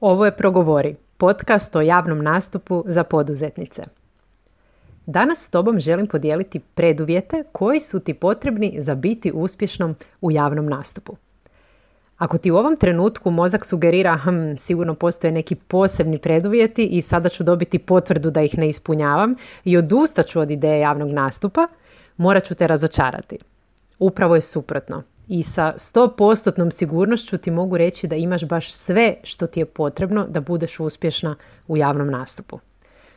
Ovo je Progovori, podcast o javnom nastupu za poduzetnice. Danas s tobom želim podijeliti preduvjete koji su ti potrebni za biti uspješnom u javnom nastupu. Ako ti u ovom trenutku mozak sugerira, hm, sigurno postoje neki posebni preduvjeti i sada ću dobiti potvrdu da ih ne ispunjavam i odustaću od ideje javnog nastupa, morat ću te razočarati. Upravo je suprotno i sa 100% sigurnošću ti mogu reći da imaš baš sve što ti je potrebno da budeš uspješna u javnom nastupu.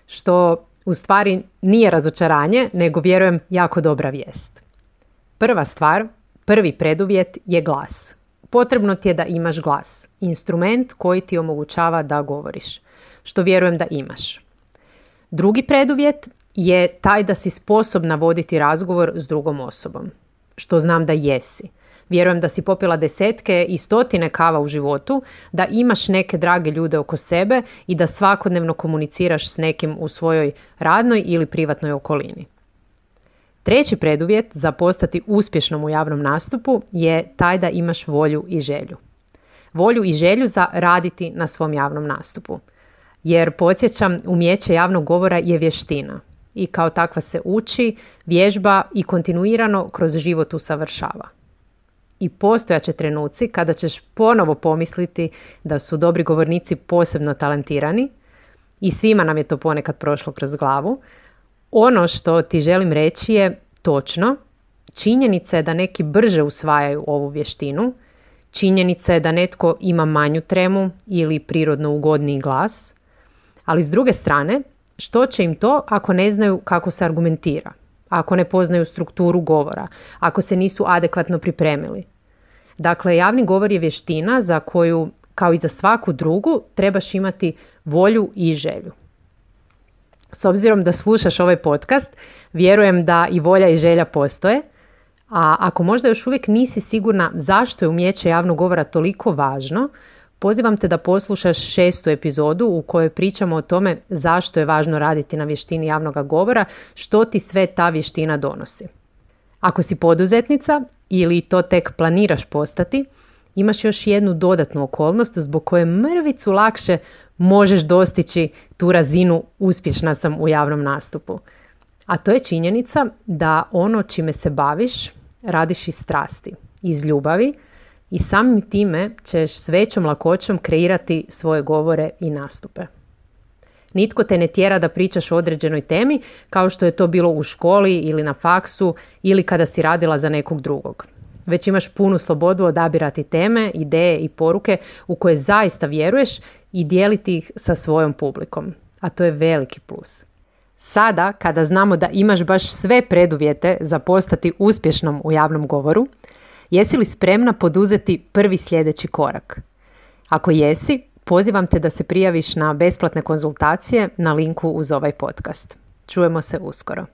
Što u stvari nije razočaranje, nego vjerujem jako dobra vijest. Prva stvar, prvi preduvjet je glas. Potrebno ti je da imaš glas, instrument koji ti omogućava da govoriš, što vjerujem da imaš. Drugi preduvjet je taj da si sposobna voditi razgovor s drugom osobom, što znam da jesi. Vjerujem da si popila desetke i stotine kava u životu, da imaš neke drage ljude oko sebe i da svakodnevno komuniciraš s nekim u svojoj radnoj ili privatnoj okolini. Treći preduvjet za postati uspješnom u javnom nastupu je taj da imaš volju i želju. Volju i želju za raditi na svom javnom nastupu. Jer podsjećam, umjeće javnog govora je vještina i kao takva se uči, vježba i kontinuirano kroz život usavršava i postojaće trenuci kada ćeš ponovo pomisliti da su dobri govornici posebno talentirani i svima nam je to ponekad prošlo kroz glavu. Ono što ti želim reći je točno, činjenica je da neki brže usvajaju ovu vještinu, činjenica je da netko ima manju tremu ili prirodno ugodniji glas, ali s druge strane, što će im to ako ne znaju kako se argumentira, ako ne poznaju strukturu govora, ako se nisu adekvatno pripremili? Dakle, javni govor je vještina za koju, kao i za svaku drugu, trebaš imati volju i želju. S obzirom da slušaš ovaj podcast, vjerujem da i volja i želja postoje, a ako možda još uvijek nisi sigurna zašto je umjeće javnog govora toliko važno, pozivam te da poslušaš šestu epizodu u kojoj pričamo o tome zašto je važno raditi na vještini javnog govora, što ti sve ta vještina donosi. Ako si poduzetnica ili to tek planiraš postati, imaš još jednu dodatnu okolnost zbog koje mrvicu lakše možeš dostići tu razinu uspješna sam u javnom nastupu. A to je činjenica da ono čime se baviš radiš iz strasti, iz ljubavi i samim time ćeš s većom lakoćom kreirati svoje govore i nastupe. Nitko te ne tjera da pričaš o određenoj temi kao što je to bilo u školi ili na faksu ili kada si radila za nekog drugog. Već imaš punu slobodu odabirati teme, ideje i poruke u koje zaista vjeruješ i dijeliti ih sa svojom publikom. A to je veliki plus. Sada, kada znamo da imaš baš sve preduvjete za postati uspješnom u javnom govoru, jesi li spremna poduzeti prvi sljedeći korak? Ako jesi, Pozivam te da se prijaviš na besplatne konzultacije na linku uz ovaj podcast. Čujemo se uskoro.